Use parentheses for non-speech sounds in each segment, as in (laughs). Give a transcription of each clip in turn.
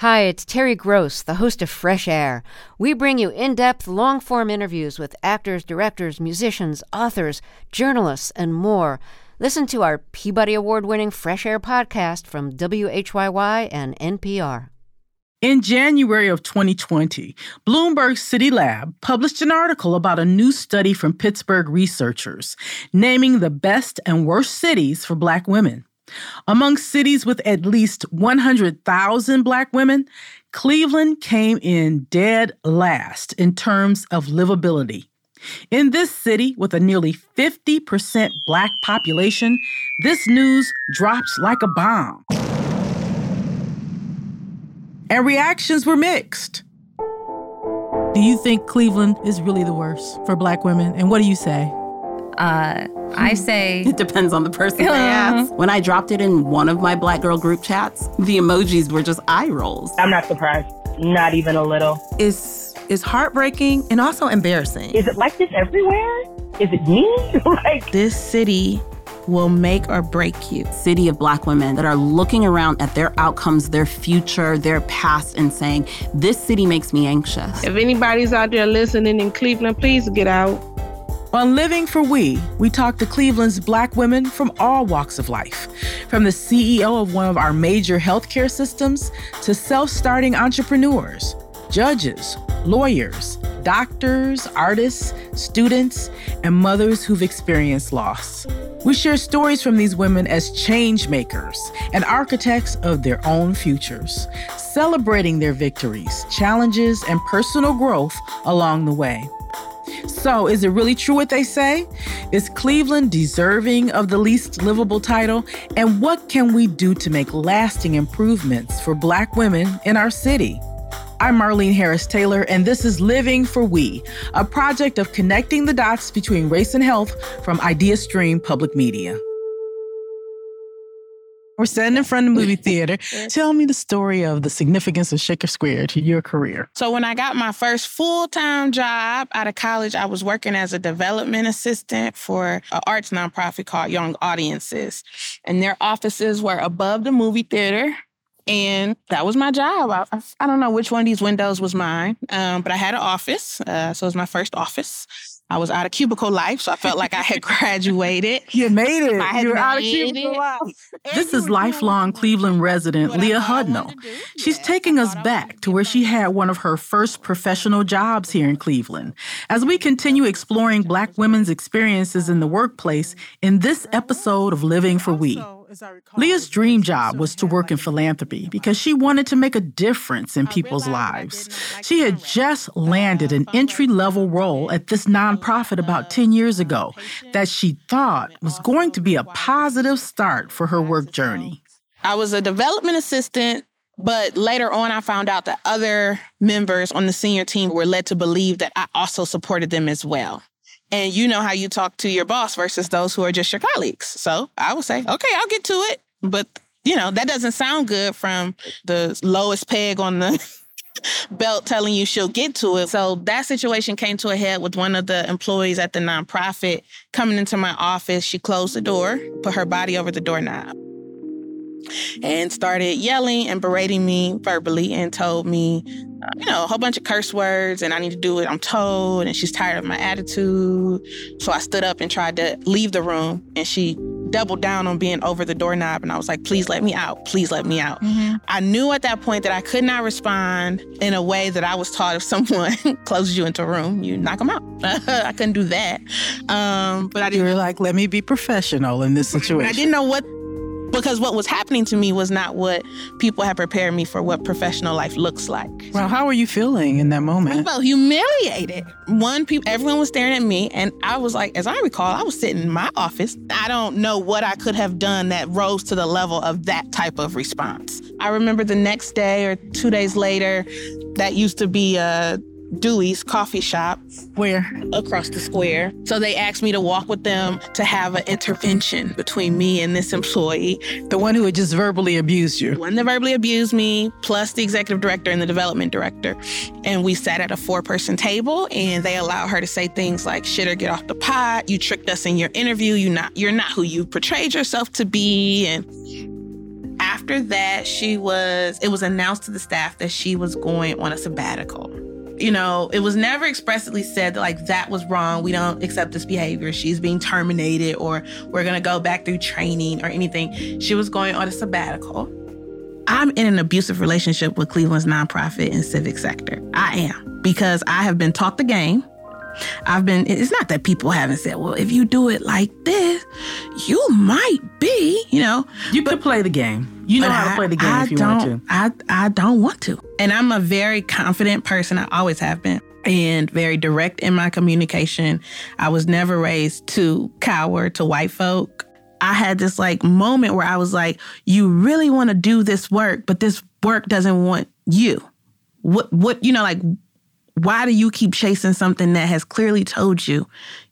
Hi, it's Terry Gross, the host of Fresh Air. We bring you in depth, long form interviews with actors, directors, musicians, authors, journalists, and more. Listen to our Peabody Award winning Fresh Air podcast from WHYY and NPR. In January of 2020, Bloomberg City Lab published an article about a new study from Pittsburgh researchers naming the best and worst cities for Black women. Among cities with at least 100,000 Black women, Cleveland came in dead last in terms of livability. In this city with a nearly 50% Black population, this news drops like a bomb. And reactions were mixed. Do you think Cleveland is really the worst for Black women? And what do you say? Uh, I say (laughs) it depends on the person they ask. When I dropped it in one of my black girl group chats, the emojis were just eye rolls. I'm not surprised, not even a little. It's it's heartbreaking and also embarrassing. Is it like this everywhere? Is it me? (laughs) like this city will make or break you. City of black women that are looking around at their outcomes, their future, their past, and saying, This city makes me anxious. If anybody's out there listening in Cleveland, please get out. On Living for We, we talk to Cleveland's black women from all walks of life, from the CEO of one of our major healthcare systems to self starting entrepreneurs, judges, lawyers, doctors, artists, students, and mothers who've experienced loss. We share stories from these women as change makers and architects of their own futures, celebrating their victories, challenges, and personal growth along the way. So, is it really true what they say? Is Cleveland deserving of the least livable title? And what can we do to make lasting improvements for Black women in our city? I'm Marlene Harris Taylor, and this is Living for We, a project of connecting the dots between race and health from IdeaStream Public Media. We're standing in front of the movie (laughs) theater. Tell me the story of the significance of Shaker Square to your career. So, when I got my first full time job out of college, I was working as a development assistant for an arts nonprofit called Young Audiences. And their offices were above the movie theater. And that was my job. I, I, don't know which one of these windows was mine, um, but I had an office. Uh, so it was my first office. I was out of cubicle life, so I felt like I had (laughs) graduated. You made it. I had You're made out of cubicle it. life. (laughs) This is lifelong Cleveland resident Leah Hudnall. She's taking us back to where she had one of her first professional jobs here in Cleveland. As we continue exploring Black women's experiences in the workplace in this episode of Living for We. Leah's dream job was to work in philanthropy because she wanted to make a difference in people's lives. She had just landed an entry level role at this nonprofit about 10 years ago that she thought was going to be a positive start for her work journey. I was a development assistant, but later on, I found out that other members on the senior team were led to believe that I also supported them as well. And you know how you talk to your boss versus those who are just your colleagues. So I would say, okay, I'll get to it. But, you know, that doesn't sound good from the lowest peg on the (laughs) belt telling you she'll get to it. So that situation came to a head with one of the employees at the nonprofit coming into my office. She closed the door, put her body over the doorknob, and started yelling and berating me verbally and told me, you know, a whole bunch of curse words and I need to do what I'm told. And she's tired of my attitude. So I stood up and tried to leave the room and she doubled down on being over the doorknob. And I was like, please let me out. Please let me out. Mm-hmm. I knew at that point that I could not respond in a way that I was taught if someone (laughs) closes you into a room, you knock them out. (laughs) I couldn't do that. Um, but I You didn't. were like, let me be professional in this situation. I didn't know what because what was happening to me was not what people had prepared me for what professional life looks like. Well, how were you feeling in that moment? I felt humiliated. One, people, everyone was staring at me, and I was like, as I recall, I was sitting in my office. I don't know what I could have done that rose to the level of that type of response. I remember the next day or two days later, that used to be a Dewey's coffee shop Where? across the square. So they asked me to walk with them to have an intervention between me and this employee. The one who had just verbally abused you. The One that verbally abused me, plus the executive director and the development director. And we sat at a four person table and they allowed her to say things like, shit or get off the pot. You tricked us in your interview. You not you're not who you portrayed yourself to be. And after after that, she was, it was announced to the staff that she was going on a sabbatical. You know, it was never expressly said that, like, that was wrong. We don't accept this behavior. She's being terminated, or we're going to go back through training or anything. She was going on a sabbatical. I'm in an abusive relationship with Cleveland's nonprofit and civic sector. I am because I have been taught the game. I've been, it's not that people haven't said, well, if you do it like this, you might be, you know. You could play the game. You know But how to play the game I if you don't, want to. I, I don't want to. And I'm a very confident person. I always have been. And very direct in my communication. I was never raised to cower to white folk. I had this like moment where I was like, you really want to do this work, but this work doesn't want you. What, what, you know, like, why do you keep chasing something that has clearly told you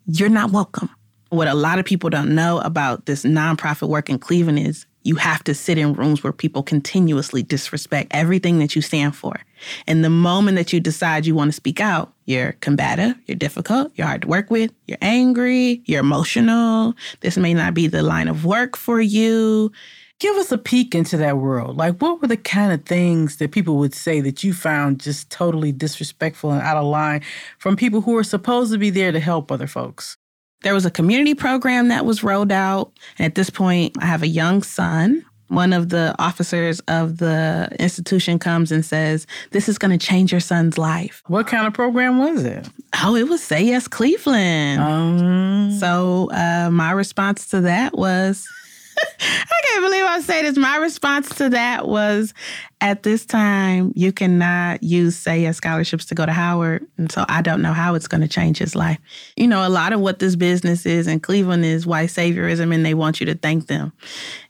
you're not welcome? What a lot of people don't know about this nonprofit work in Cleveland is you have to sit in rooms where people continuously disrespect everything that you stand for. And the moment that you decide you want to speak out, you're combative, you're difficult, you're hard to work with, you're angry, you're emotional. This may not be the line of work for you. Give us a peek into that world. Like, what were the kind of things that people would say that you found just totally disrespectful and out of line from people who are supposed to be there to help other folks? There was a community program that was rolled out. And at this point, I have a young son. One of the officers of the institution comes and says, This is going to change your son's life. What kind of program was it? Oh, it was Say Yes Cleveland. Um, So uh, my response to that was, I can't believe I say this. My response to that was, at this time, you cannot use Say Yes scholarships to go to Howard, and so I don't know how it's going to change his life. You know, a lot of what this business is in Cleveland is white saviorism, and they want you to thank them.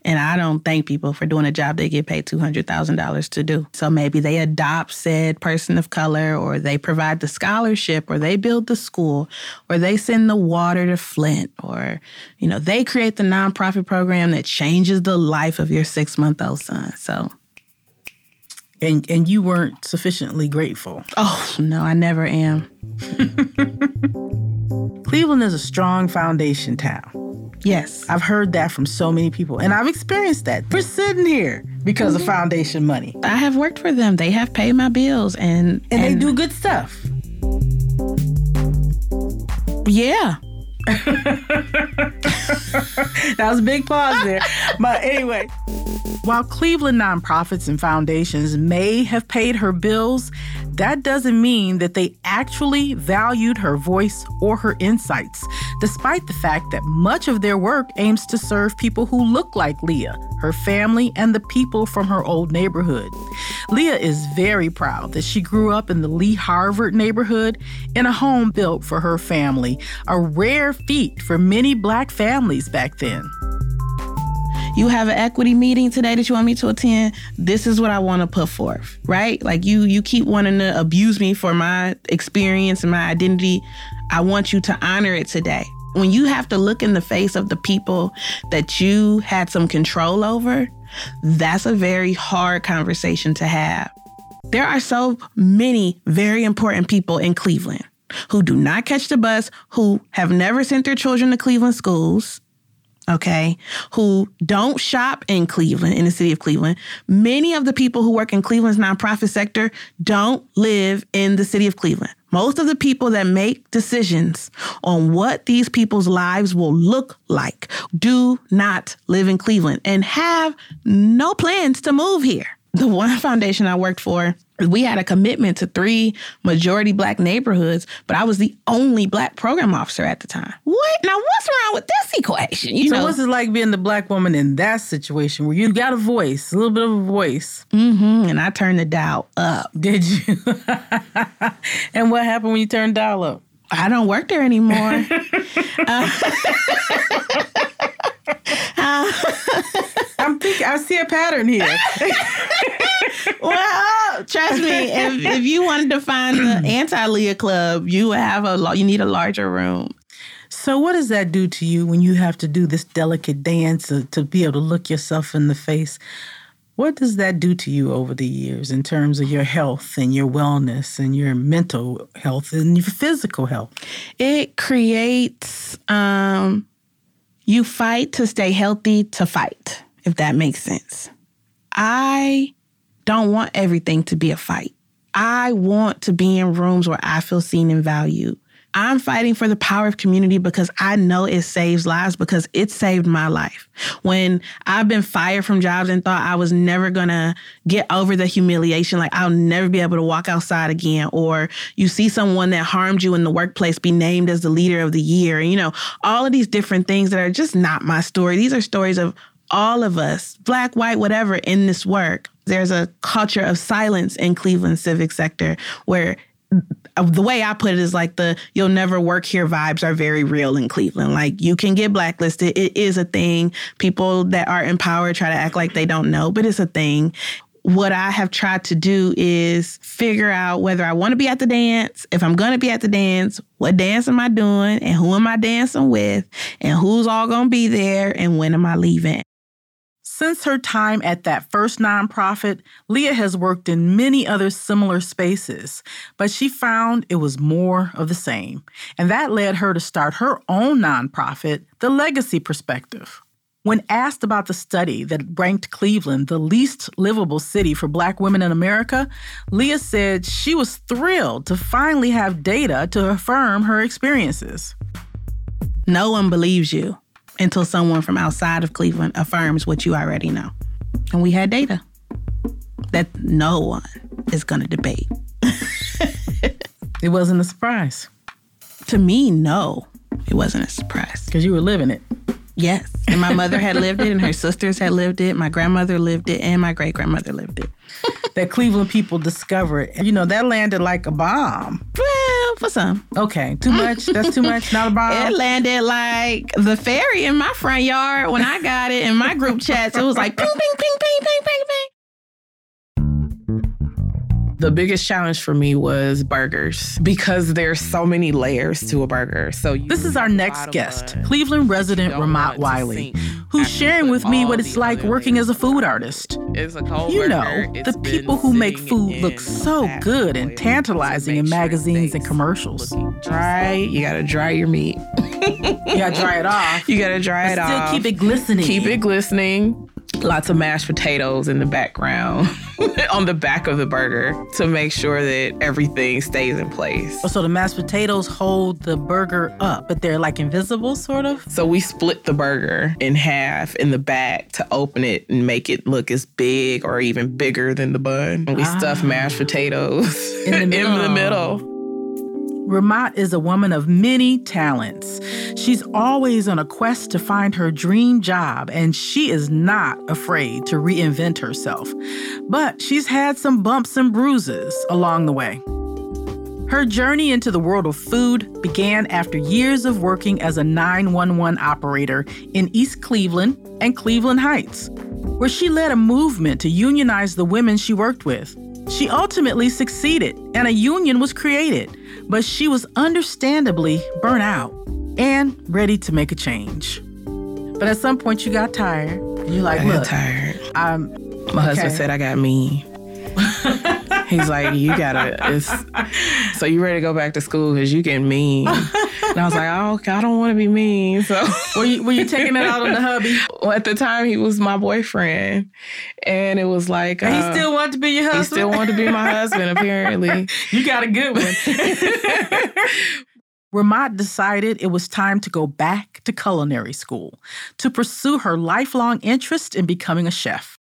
And I don't thank people for doing a job they get paid two hundred thousand dollars to do. So maybe they adopt said person of color, or they provide the scholarship, or they build the school, or they send the water to Flint, or you know they create the nonprofit program that changes the life of your six month old son. So, and and you weren't sufficiently grateful. oh no, I never am. (laughs) Cleveland is a strong foundation town. Yes, I've heard that from so many people, and I've experienced that. We're sitting here because of mm-hmm. foundation money, I have worked for them. They have paid my bills, and and they do good stuff. Yeah, That was a big pause there. but anyway, while Cleveland nonprofits and foundations may have paid her bills, that doesn't mean that they actually valued her voice or her insights, despite the fact that much of their work aims to serve people who look like Leah, her family, and the people from her old neighborhood. Leah is very proud that she grew up in the Lee Harvard neighborhood in a home built for her family, a rare feat for many black families back then. you have an equity meeting today that you want me to attend this is what i want to put forth right like you you keep wanting to abuse me for my experience and my identity i want you to honor it today when you have to look in the face of the people that you had some control over that's a very hard conversation to have there are so many very important people in Cleveland who do not catch the bus, who have never sent their children to Cleveland schools, okay, who don't shop in Cleveland, in the city of Cleveland. Many of the people who work in Cleveland's nonprofit sector don't live in the city of Cleveland. Most of the people that make decisions on what these people's lives will look like do not live in Cleveland and have no plans to move here. The one foundation I worked for, we had a commitment to three majority black neighborhoods, but I was the only black program officer at the time. What? Now, what's wrong with this equation? You So know, what's it like being the black woman in that situation where you got a voice, a little bit of a voice? hmm and I turned the dial up. Did you? (laughs) and what happened when you turned dial up? I don't work there anymore. (laughs) (laughs) I'm thinking I see a pattern here. (laughs) well, trust me, if, if you wanted to find the (clears throat) anti-Leah club, you would have a you need a larger room. so what does that do to you when you have to do this delicate dance to, to be able to look yourself in the face? What does that do to you over the years in terms of your health and your wellness and your mental health and your physical health? It creates um, you fight to stay healthy to fight, if that makes sense. I don't want everything to be a fight. I want to be in rooms where I feel seen and valued. I'm fighting for the power of community because I know it saves lives because it saved my life. When I've been fired from jobs and thought I was never gonna get over the humiliation, like I'll never be able to walk outside again, or you see someone that harmed you in the workplace be named as the leader of the year, you know, all of these different things that are just not my story. These are stories of all of us, black, white, whatever, in this work. There's a culture of silence in Cleveland civic sector where uh, the way I put it is like the you'll never work here vibes are very real in Cleveland. Like you can get blacklisted. It is a thing. People that are in power try to act like they don't know, but it's a thing. What I have tried to do is figure out whether I want to be at the dance, if I'm going to be at the dance, what dance am I doing, and who am I dancing with, and who's all going to be there, and when am I leaving. Since her time at that first nonprofit, Leah has worked in many other similar spaces, but she found it was more of the same. And that led her to start her own nonprofit, The Legacy Perspective. When asked about the study that ranked Cleveland the least livable city for black women in America, Leah said she was thrilled to finally have data to affirm her experiences. No one believes you until someone from outside of Cleveland affirms what you already know. And we had data that no one is going to debate. (laughs) it wasn't a surprise. To me, no, it wasn't a surprise. Because you were living it. Yes. And my mother had lived it, and her sisters had lived it. My grandmother lived it, and my great grandmother lived it. that Cleveland people discovered. You know, that landed like a bomb. For some. Okay, too much? That's too much? Not a (laughs) bomb? It landed like the ferry in my front yard when I got it in my group chats. It was like ping, ping, ping, ping, ping, ping, ping. The biggest challenge for me was burgers because there's so many layers to a burger. So this is our next guest, uh, Cleveland resident Ramat Wiley, who's sharing with me what it's like working as a food artist. It's a cold you know, the people who make food look so good and tantalizing in magazines and commercials. Dry, you gotta dry your meat. you gotta dry it (laughs) off. You gotta dry it still off. keep it glistening. Keep it glistening. Lots of mashed potatoes in the background (laughs) on the back of the burger to make sure that everything stays in place. Oh, so the mashed potatoes hold the burger up, but they're like invisible, sort of? So we split the burger in half in the back to open it and make it look as big or even bigger than the bun. And we ah. stuff mashed potatoes in the middle. (laughs) in the middle. Ramat is a woman of many talents. She's always on a quest to find her dream job, and she is not afraid to reinvent herself. But she's had some bumps and bruises along the way. Her journey into the world of food began after years of working as a 911 operator in East Cleveland and Cleveland Heights, where she led a movement to unionize the women she worked with. She ultimately succeeded, and a union was created, but she was understandably burnt out and ready to make a change. But at some point, you got tired, and you're like, I "Look, tired." I'm." My husband said I got mean. (laughs) He's like, you gotta. It's, so you ready to go back to school because you getting mean? And I was like, oh, I don't want to be mean. So were you were you taking it out on the hubby? Well, at the time, he was my boyfriend, and it was like and uh, he still wanted to be your husband. He still wanted to be my (laughs) husband. Apparently, you got a good one. (laughs) Ramat decided it was time to go back to culinary school to pursue her lifelong interest in becoming a chef.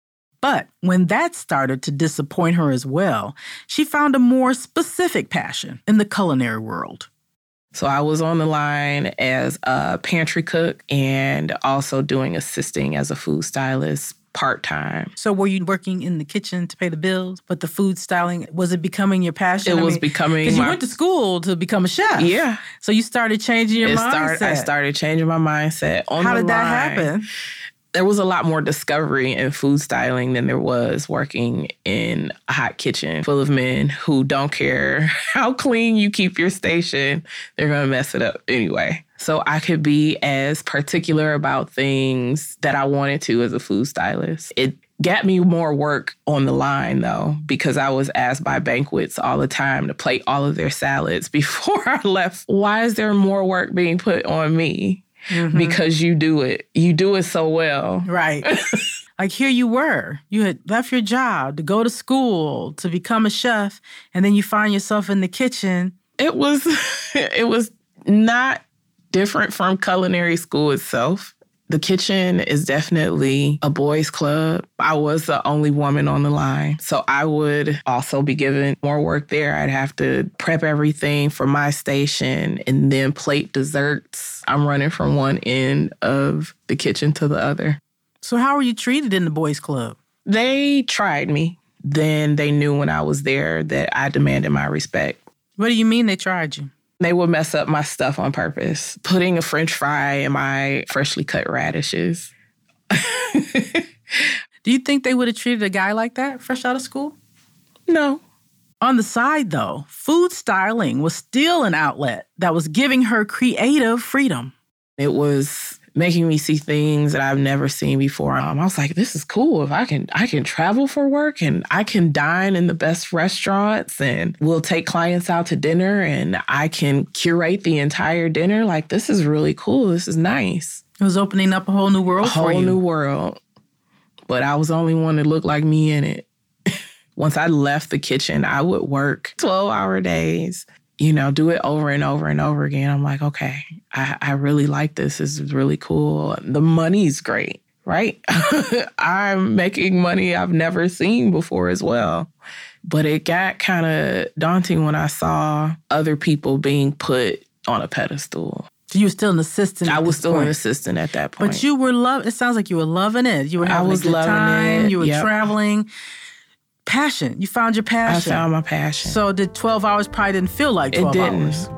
But when that started to disappoint her as well, she found a more specific passion in the culinary world. So I was on the line as a pantry cook and also doing assisting as a food stylist part time. So were you working in the kitchen to pay the bills, but the food styling was it becoming your passion? It I was mean, becoming because you went to school to become a chef. Yeah. So you started changing your It mindset. started, I started changing my mindset. On How did that happen? There was a lot more discovery in food styling than there was working in a hot kitchen full of men who don't care (laughs) how clean you keep your station. They're going to mess it up anyway. So I could be as particular about things that I wanted to as a food stylist. It got me more work on the line though, because I was asked by banquets all the time to plate all of their salads (laughs) before I left. Why is there more work being put on me? Mhm. Because you do it. You do it so well. Right. (laughs) Like here you were. You had left your job to go to school to become a chef, and then you find yourself in the kitchen. It was (laughs) it was not different from culinary school itself. The kitchen is definitely a boys' club. I was the only woman on the line. So I would also be given more work there. I'd have to prep everything for my station and then plate desserts. I'm running from one end of the kitchen to the other. So, how were you treated in the boys' club? They tried me. Then they knew when I was there that I demanded my respect. What do you mean they tried you? They would mess up my stuff on purpose, putting a french fry in my freshly cut radishes. (laughs) Do you think they would have treated a guy like that fresh out of school? No. On the side, though, food styling was still an outlet that was giving her creative freedom. It was making me see things that I've never seen before. Um, I was like, this is cool. If I can I can travel for work and I can dine in the best restaurants and we'll take clients out to dinner and I can curate the entire dinner. Like this is really cool. This is nice. It was opening up a whole new world a whole new world. But I was the only one that looked like me in it. (laughs) Once I left the kitchen, I would work 12 hour days, you know, do it over and over and over again. I'm like, okay, I, I really like this. This is really cool. The money's great, right? (laughs) I'm making money I've never seen before as well. But it got kind of daunting when I saw other people being put on a pedestal. So you were still an assistant. I was still point. an assistant at that point. But you were love. It sounds like you were loving it. You were I having was a good loving time. it. You were Yep. traveling. Passion. You found your passion. I found my passion. So the 12 hours probably didn't feel like 12 it didn't. hours.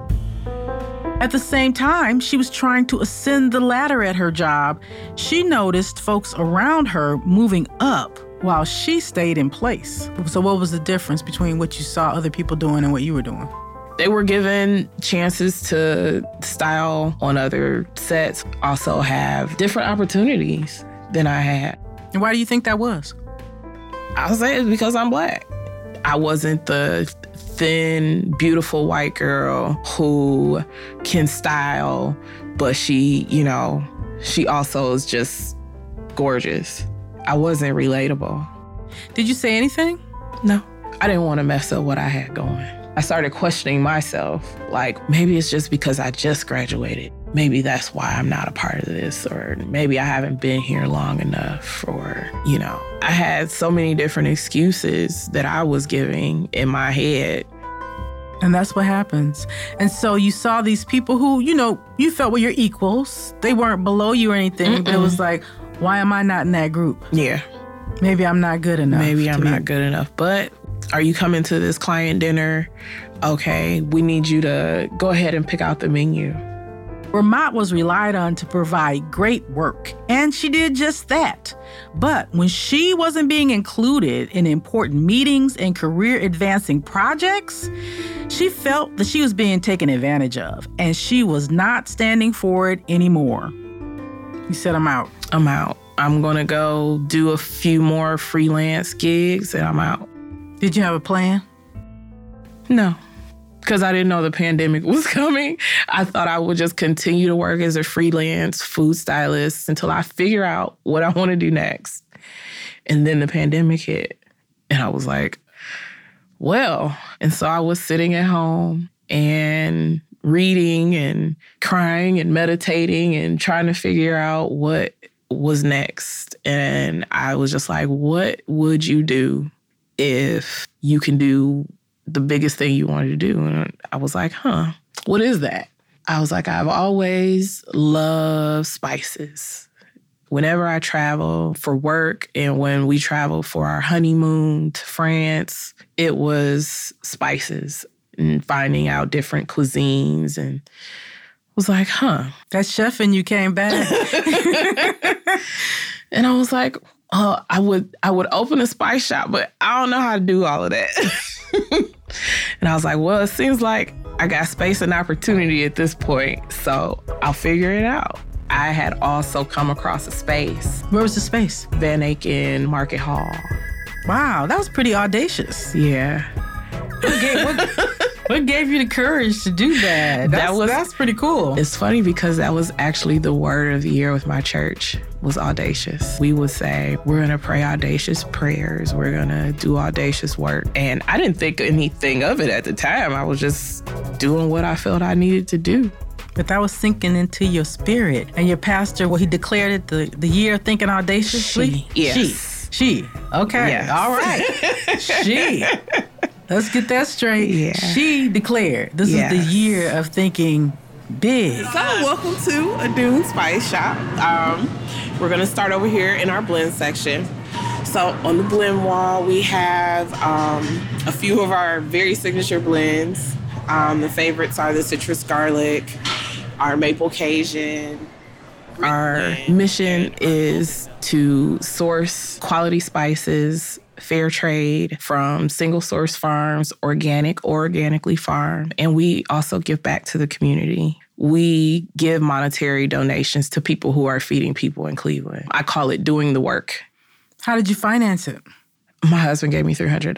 At the same time, she was trying to ascend the ladder at her job. She noticed folks around her moving up while she stayed in place. So, what was the difference between what you saw other people doing and what you were doing? They were given chances to style on other sets, also have different opportunities than I had. And why do you think that was? I'll say it's because I'm black. I wasn't the thin, beautiful white girl who can style, but she, you know, she also is just gorgeous. I wasn't relatable. Did you say anything? No, I didn't want to mess up what I had going. I started questioning myself. Like, maybe it's just because I just graduated. Maybe that's why I'm not a part of this, or maybe I haven't been here long enough, or, you know, I had so many different excuses that I was giving in my head. And that's what happens. And so you saw these people who, you know, you felt were your equals. They weren't below you or anything, but it was like, why am I not in that group? Yeah, Maybe I'm not good enough. maybe I'm be- not good enough. But are you coming to this client dinner? Okay, we need you to go ahead and pick out the menu. Ramat was relied on to provide great work, and she did just that. But when she wasn't being included in important meetings and career advancing projects, she felt that she was being taken advantage of, and she was not standing for it anymore. You said, I'm out. I'm out. I'm gonna go do a few more freelance gigs and I'm out. Did you have a plan? No, because I didn't know the pandemic (laughs) was coming. I thought I would just continue to work as a freelance food stylist until I figure out what I want to do next. And then the pandemic hit. And I was like, well, and so I was sitting at home and reading and crying and meditating and trying to figure out what was next. And I was just like, what would you do if you can do the biggest thing you wanted to do? And I was like, huh, what is that? I was like, I've always loved spices. Whenever I travel for work and when we travel for our honeymoon to France, it was spices and finding out different cuisines and was like, huh. That chef and you came back. (laughs) (laughs) And I was like, uh, I would I would open a spice shop, but I don't know how to do all of that. (laughs) (laughs) and I was like, well, it seems like I got space and opportunity at this point, so I'll figure it out. I had also come across a space, Where was the space? Van Aken Market Hall. Wow, that was pretty audacious. Yeah. What gave, what, (laughs) what gave you the courage to do that? That's, That was- that's pretty cool. It's funny because that was actually the word of the year with my church was audacious. We would say, we're gonna pray audacious prayers. We're gonna do audacious work. And I didn't think anything of it at the time. I was just doing what I felt I needed to do. But that was sinking into your spirit. And your pastor, well, he declared it the, the year thinking audaciously. She, yes. She. She. Okay. Yes. All right. (laughs) she. Let's get that straight. Yeah. She declared this is the year of thinking big. So, welcome to Adun Spice Shop. Um, we're gonna start over here in our blend section. So, on the blend wall, we have um, a few of our very signature blends. Um, the favorites are the citrus garlic, our maple Cajun. Our mission is to source quality spices, fair trade from single source farms, organic or organically farmed. And we also give back to the community. We give monetary donations to people who are feeding people in Cleveland. I call it doing the work. How did you finance it? My husband gave me $300.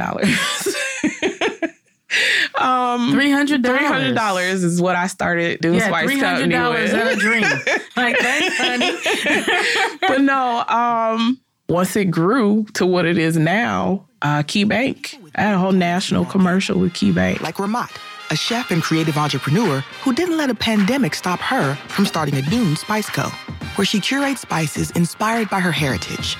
(laughs) um, Three hundred dollars. Three hundred dollars is what I started doing Yeah, Spice three hundred Company dollars with. and a dream. (laughs) like thanks, honey. (laughs) but no, um, once it grew to what it is now, uh, Key Bank. I had a whole national commercial with Key Bank. like Ramat, a chef and creative entrepreneur who didn't let a pandemic stop her from starting Adun Spice Co., where she curates spices inspired by her heritage.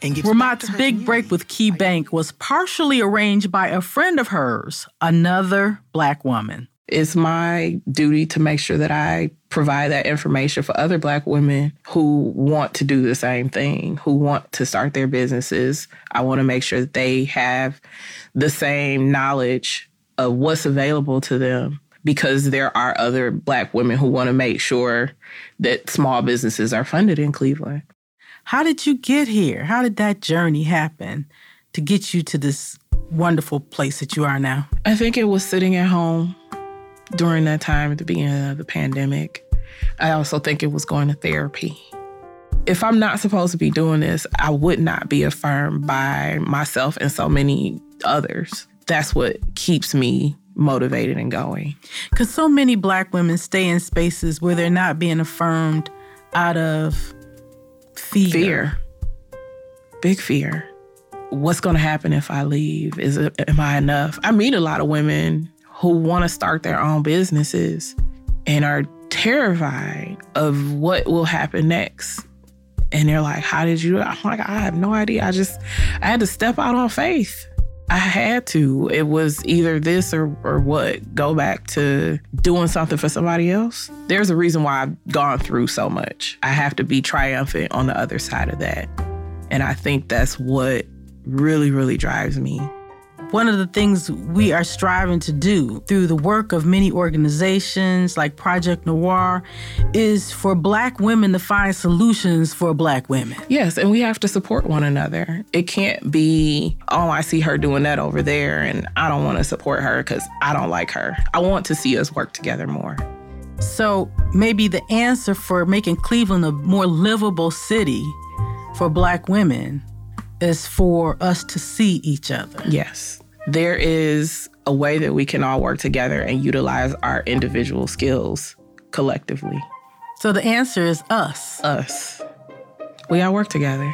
And gives Ramat's her big break with Key Bank was partially arranged by a friend of hers, another black woman. It's my duty to make sure that I provide that information for other Black women who want to do the same thing, who want to start their businesses. I want to make sure that they have the same knowledge of what's available to them because there are other Black women who want to make sure that small businesses are funded in Cleveland. How did you get here? How did that journey happen to get you to this wonderful place that you are now? I think it was sitting at home during that time at the beginning of the pandemic. I also think it was going to therapy. If I'm not supposed to be doing this, I would not be affirmed by myself and so many others. That's what keeps me motivated and going. Because so many black women stay in spaces where they're not being affirmed out of fear. Fear. Big fear. What's going to happen if I leave? Is it am I enough? I meet a lot of women who want to start their own businesses and are terrified of what will happen next. And they're like, "How did you?" I'm like, "I have no idea. I just I had to step out on faith. I had to. It was either this or or what. Go back to doing something for somebody else. There's a reason why I've gone through so much. I have to be triumphant on the other side of that. And I think that's what really, really drives me. One of the things we are striving to do through the work of many organizations like Project Noir is for black women to find solutions for black women. Yes, and we have to support one another. It can't be, oh, I see her doing that over there and I don't want to support her because I don't like her. I want to see us work together more. So maybe the answer for making Cleveland a more livable city for black women is for us to see each other. Yes. There is a way that we can all work together and utilize our individual skills collectively. So the answer is us. Us. We all work together.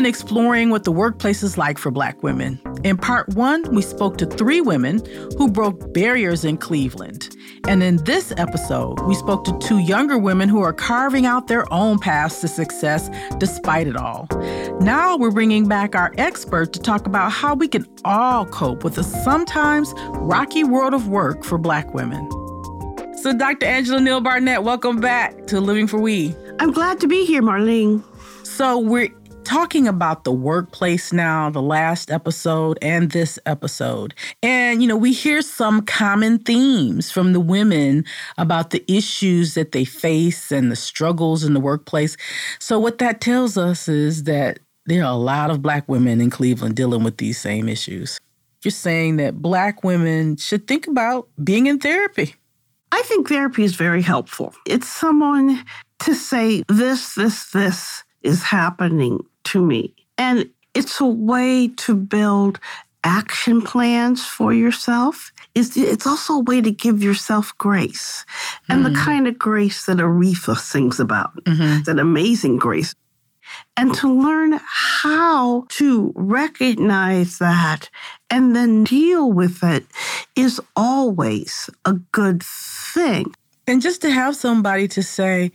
Been exploring what the workplace is like for Black women. In part one, we spoke to three women who broke barriers in Cleveland. And in this episode, we spoke to two younger women who are carving out their own paths to success despite it all. Now we're bringing back our expert to talk about how we can all cope with the sometimes rocky world of work for Black women. So, Dr. Angela Neal Barnett, welcome back to Living for We. I'm glad to be here, Marlene. So, we're talking about the workplace now, the last episode and this episode. And, you know, we hear some common themes from the women about the issues that they face and the struggles in the workplace. So, what that tells us is that there are a lot of Black women in Cleveland dealing with these same issues. You're saying that Black women should think about being in therapy. I think therapy is very helpful. It's someone to say, this, this, this is happening to me. And It's a way to build action plans for yourself. It's, it's also a way to give yourself grace and Mm-hmm. the kind of grace that Aretha sings about, that amazing grace. And to learn how to recognize that and then deal with it is always a good thing. And just to have somebody to say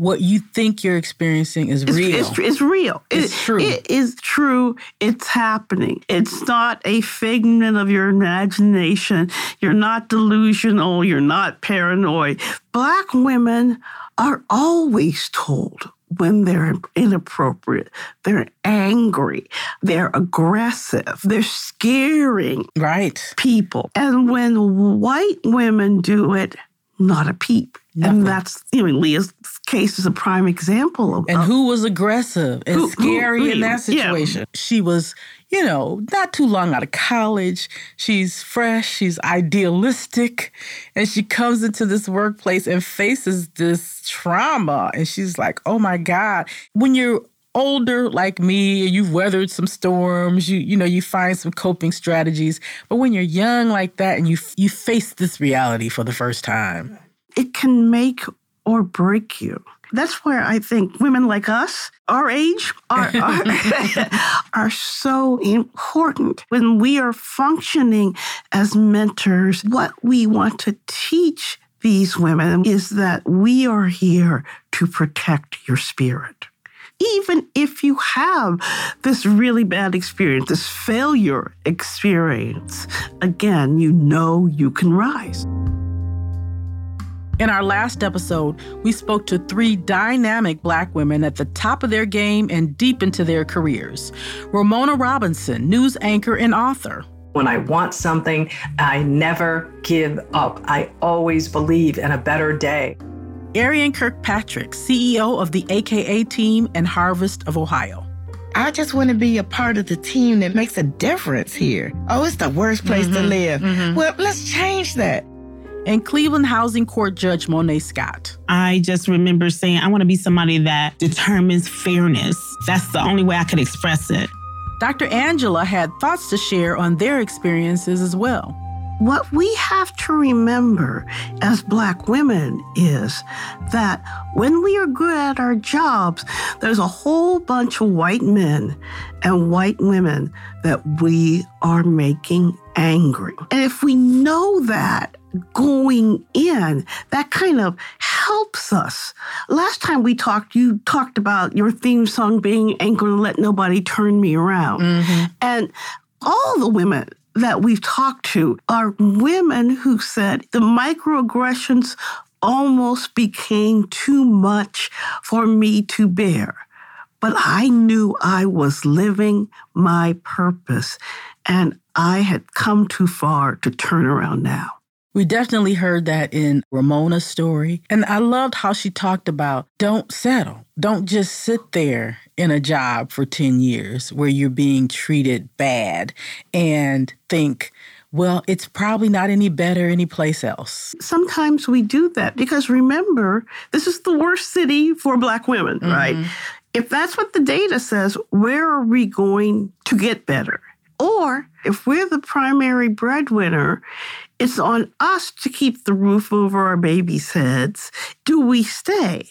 what you think you're experiencing is It's, real. It's, it's real. It's It- true. It is true. It's happening. It's not a figment of your imagination. You're not delusional. You're not paranoid. Black women are always told when they're inappropriate, they're angry, they're aggressive, they're scaring right. people. And when white women do it, not a peep. And that's, you know, Leah's case is a prime example of And who was aggressive and Who- who- scary in that yeah. situation? She was, you know, not too long out of college. She's fresh, she's idealistic, and she comes into this workplace and faces this trauma. And she's like, oh my God. When you're older like me and you've weathered some storms you you know you find some coping strategies but when you're young like that and you you face this reality for the first time it can make or break you. That's where I think women like us, our age, are, are, (laughs) are so important. When we are functioning as mentors, what we want to teach these women is that we are here to protect your spirit. Even if you have this really bad experience, this failure experience, again, you know you can rise. In our last episode, we spoke to three dynamic Black women at the top of their game and deep into their careers. Romona Robinson, news anchor and author. When I want something, I never give up. I always believe in a better day. Ariane Kirkpatrick, CEO of the AKA team and Harvest of Ohio. I just want to be a part of the team that makes a difference here. Oh, it's the worst place to mm-hmm. live. Mm-hmm. Well, let's change that. And Cleveland Housing Court Judge Monet Scott. I just remember saying, I want to be somebody that determines fairness. That's the only way I could express it. Dr. Angela had thoughts to share on their experiences as well. What we have to remember as Black women is that when we are good at our jobs, there's a whole bunch of white men and white women that we are making angry. And if we know that going in, that kind of helps us. Last time we talked, you talked about your theme song being Ain't Gonna Let Nobody Turn Me Around. Mm-hmm. And all the women that we've talked to are women who said the microaggressions almost became too much for me to bear. But I knew I was living my purpose and I had come too far to turn around now. We definitely heard that in Romona's story. And I loved how she talked about don't settle. Don't just sit there in a job for 10 years where you're being treated bad and think, well, it's probably not any better anyplace else. Sometimes we do that because remember, this is the worst city for Black women, mm-hmm. right? If that's what the data says, where are we going to get better? Or if we're the primary breadwinner, it's on us to keep the roof over our babies' heads. Do we stay?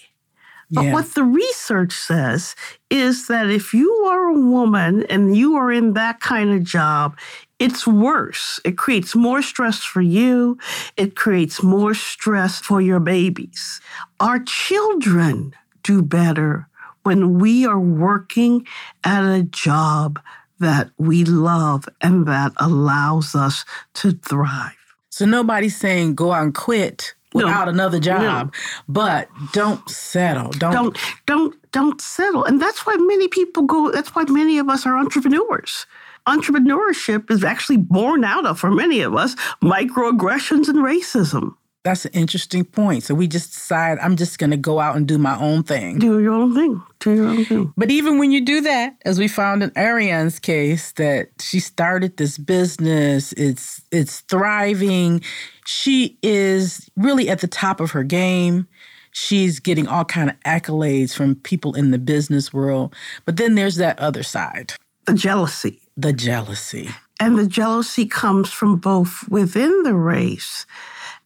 But Yeah. what the research says is that if you are a woman and you are in that kind of job, it's worse. It creates more stress for you, it creates more stress for your babies. Our children do better when we are working at a job that we love and that allows us to thrive. So nobody's saying go out and quit No. without another job, No. but don't settle. Don't, don't don't don't settle and that's why many people go that's why many of us are entrepreneurs entrepreneurship is actually born out of for many of us microaggressions and racism That's an interesting point. So we just decide I'm just going to go out and do my own thing. do your own thing do your own thing But even when you do that, as we found in Ariane's case, that she started this business, it's it's thriving. She is really at the top of her game. She's getting all kind of accolades from people in the business world. But then there's that other side. the jealousy. The jealousy. And the jealousy comes from both within the race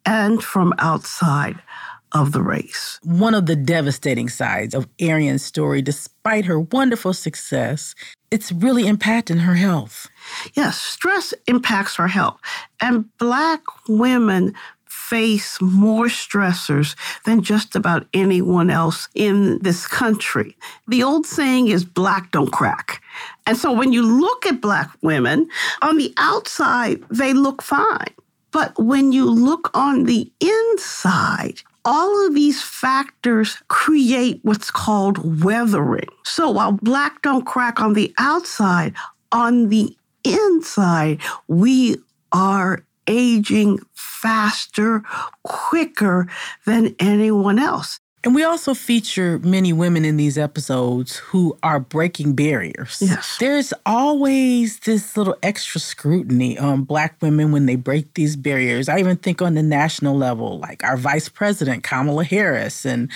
and from outside of the race. One of the devastating sides of Ariane's story, despite her wonderful success, it's really impacting her health. Yes, stress impacts our health. And Black women face more stressors than just about anyone else in this country. The old saying is black don't crack. And so when you look at Black women, on the outside, they look fine. But when you look on the inside, all of these factors create what's called weathering. So while black don't crack on the outside, on the inside, we are aging faster, quicker than anyone else. And we also feature many women in these episodes who are breaking barriers. Yes. There's always this little extra scrutiny on Black women when they break these barriers. I even think on the national level, like our Vice President, Kamala Harris, and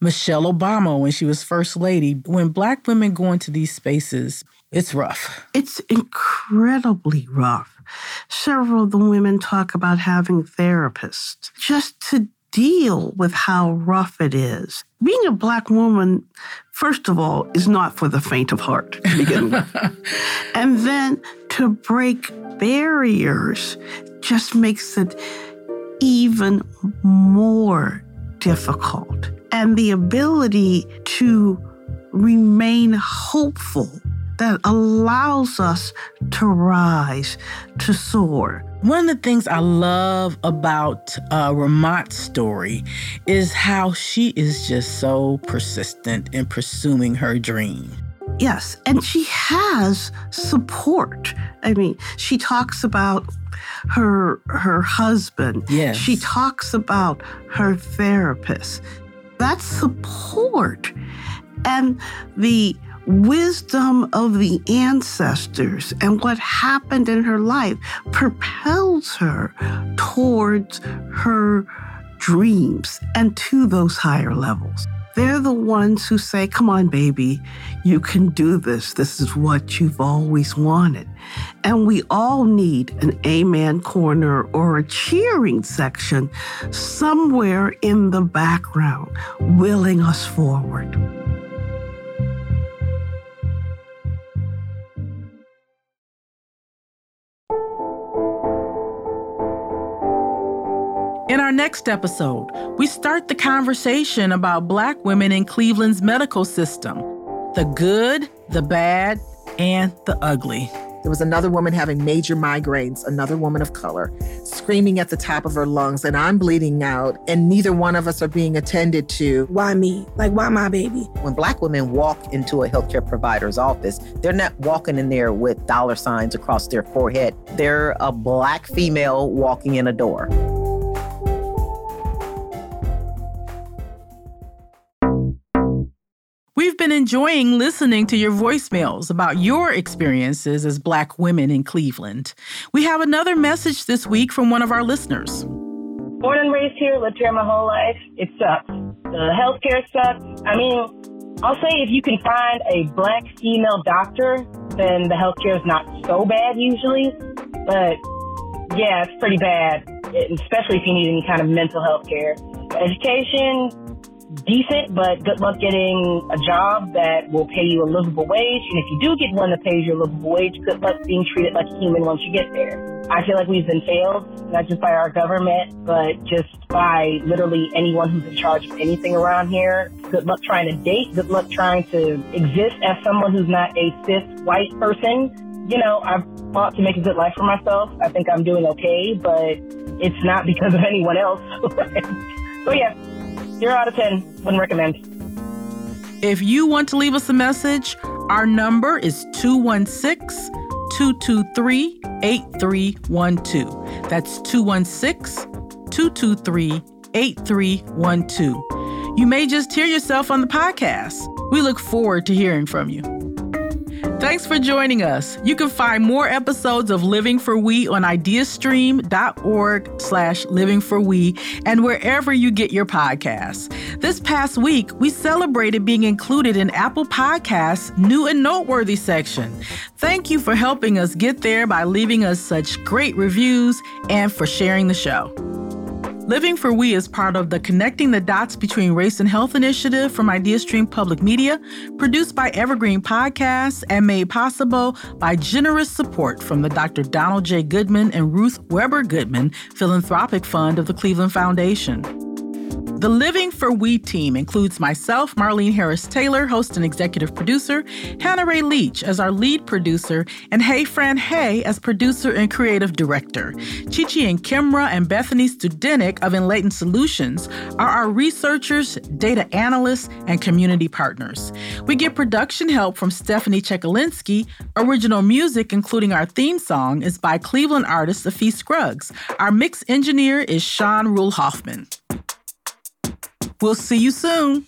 Michelle Obama when she was First Lady. When Black women go into these spaces, it's rough. It's incredibly rough. Several of the women talk about having therapists just to deal with how rough it is. Being a Black woman, first of all, is not for the faint of heart to begin with. (laughs) and then to break barriers just makes it even more difficult. And the ability to remain hopeful that allows us to rise, to soar. One of the things I love about uh, Ramat's story is how she is just so persistent in pursuing her dream. Yes, and she has support. I mean, she talks about her her husband. Yes. She talks about her therapist. That's support. And the wisdom of the ancestors and what happened in her life propels her towards her dreams and to those higher levels. They're the ones who say, Come on, baby, you can do this. This is what you've always wanted. And we all need an Amen corner or a cheering section somewhere in the background, willing us forward. Next episode, we start the conversation about Black women in Cleveland's medical system the good, the bad, and the ugly. There was another woman having major migraines, another woman of color, screaming at the top of her lungs, and I'm bleeding out, and neither one of us are being attended to. Why me? Like, why my baby? When Black women walk into a healthcare provider's office, they're not walking in there with dollar signs across their forehead. They're a Black female walking in a door. Been enjoying listening to your voicemails about your experiences as Black women in Cleveland. We have another message this week from one of our listeners. Born and raised here, lived here my whole life. It sucks. The healthcare sucks. I mean, I'll say if you can find a black female doctor, then the healthcare is not so bad usually. But yeah, it's pretty bad, especially if you need any kind of mental health care. Education, decent, but good luck getting a job that will pay you a livable wage. And if you do get one that pays you a livable wage, good luck being treated like a human once you get there. I feel like we've been failed, not just by our government, but just by literally anyone who's in charge of anything around here. Good luck trying to date. Good luck trying to exist as someone who's not a cis white person. You know, I've fought to make a good life for myself. I think I'm doing okay, but it's not because of anyone else. (laughs) so yeah, Zero out of 10. Wouldn't recommend. If you want to leave us a message, our number is 216 223 8312. That's 216 223 8312. You may just hear yourself on the podcast. We look forward to hearing from you. Thanks for joining us. You can find more episodes of Living for We on ideastream.org slash living for we and wherever you get your podcasts. This past week, we celebrated being included in Apple Podcasts' new and noteworthy section. Thank you for helping us get there by leaving us such great reviews and for sharing the show. Living for We is part of the Connecting the Dots Between Race and Health initiative from IdeaStream Public Media, produced by Evergreen Podcasts and made possible by generous support from the Dr. Donald J. Goodman and Ruth Weber Goodman Philanthropic Fund of the Cleveland Foundation. The Living for We team includes myself, Marlene Harris Taylor, host and executive producer, Hannah Ray Leach as our lead producer, and Hey Fran Hey as producer and creative director. Chichi and Kimra and Bethany Studenik of Enlightened Solutions are our researchers, data analysts, and community partners. We get production help from Stephanie Czekalinski. Original music, including our theme song, is by Cleveland artist Afi Scruggs. Our mix engineer is Sean Rule Hoffman. We'll see you soon.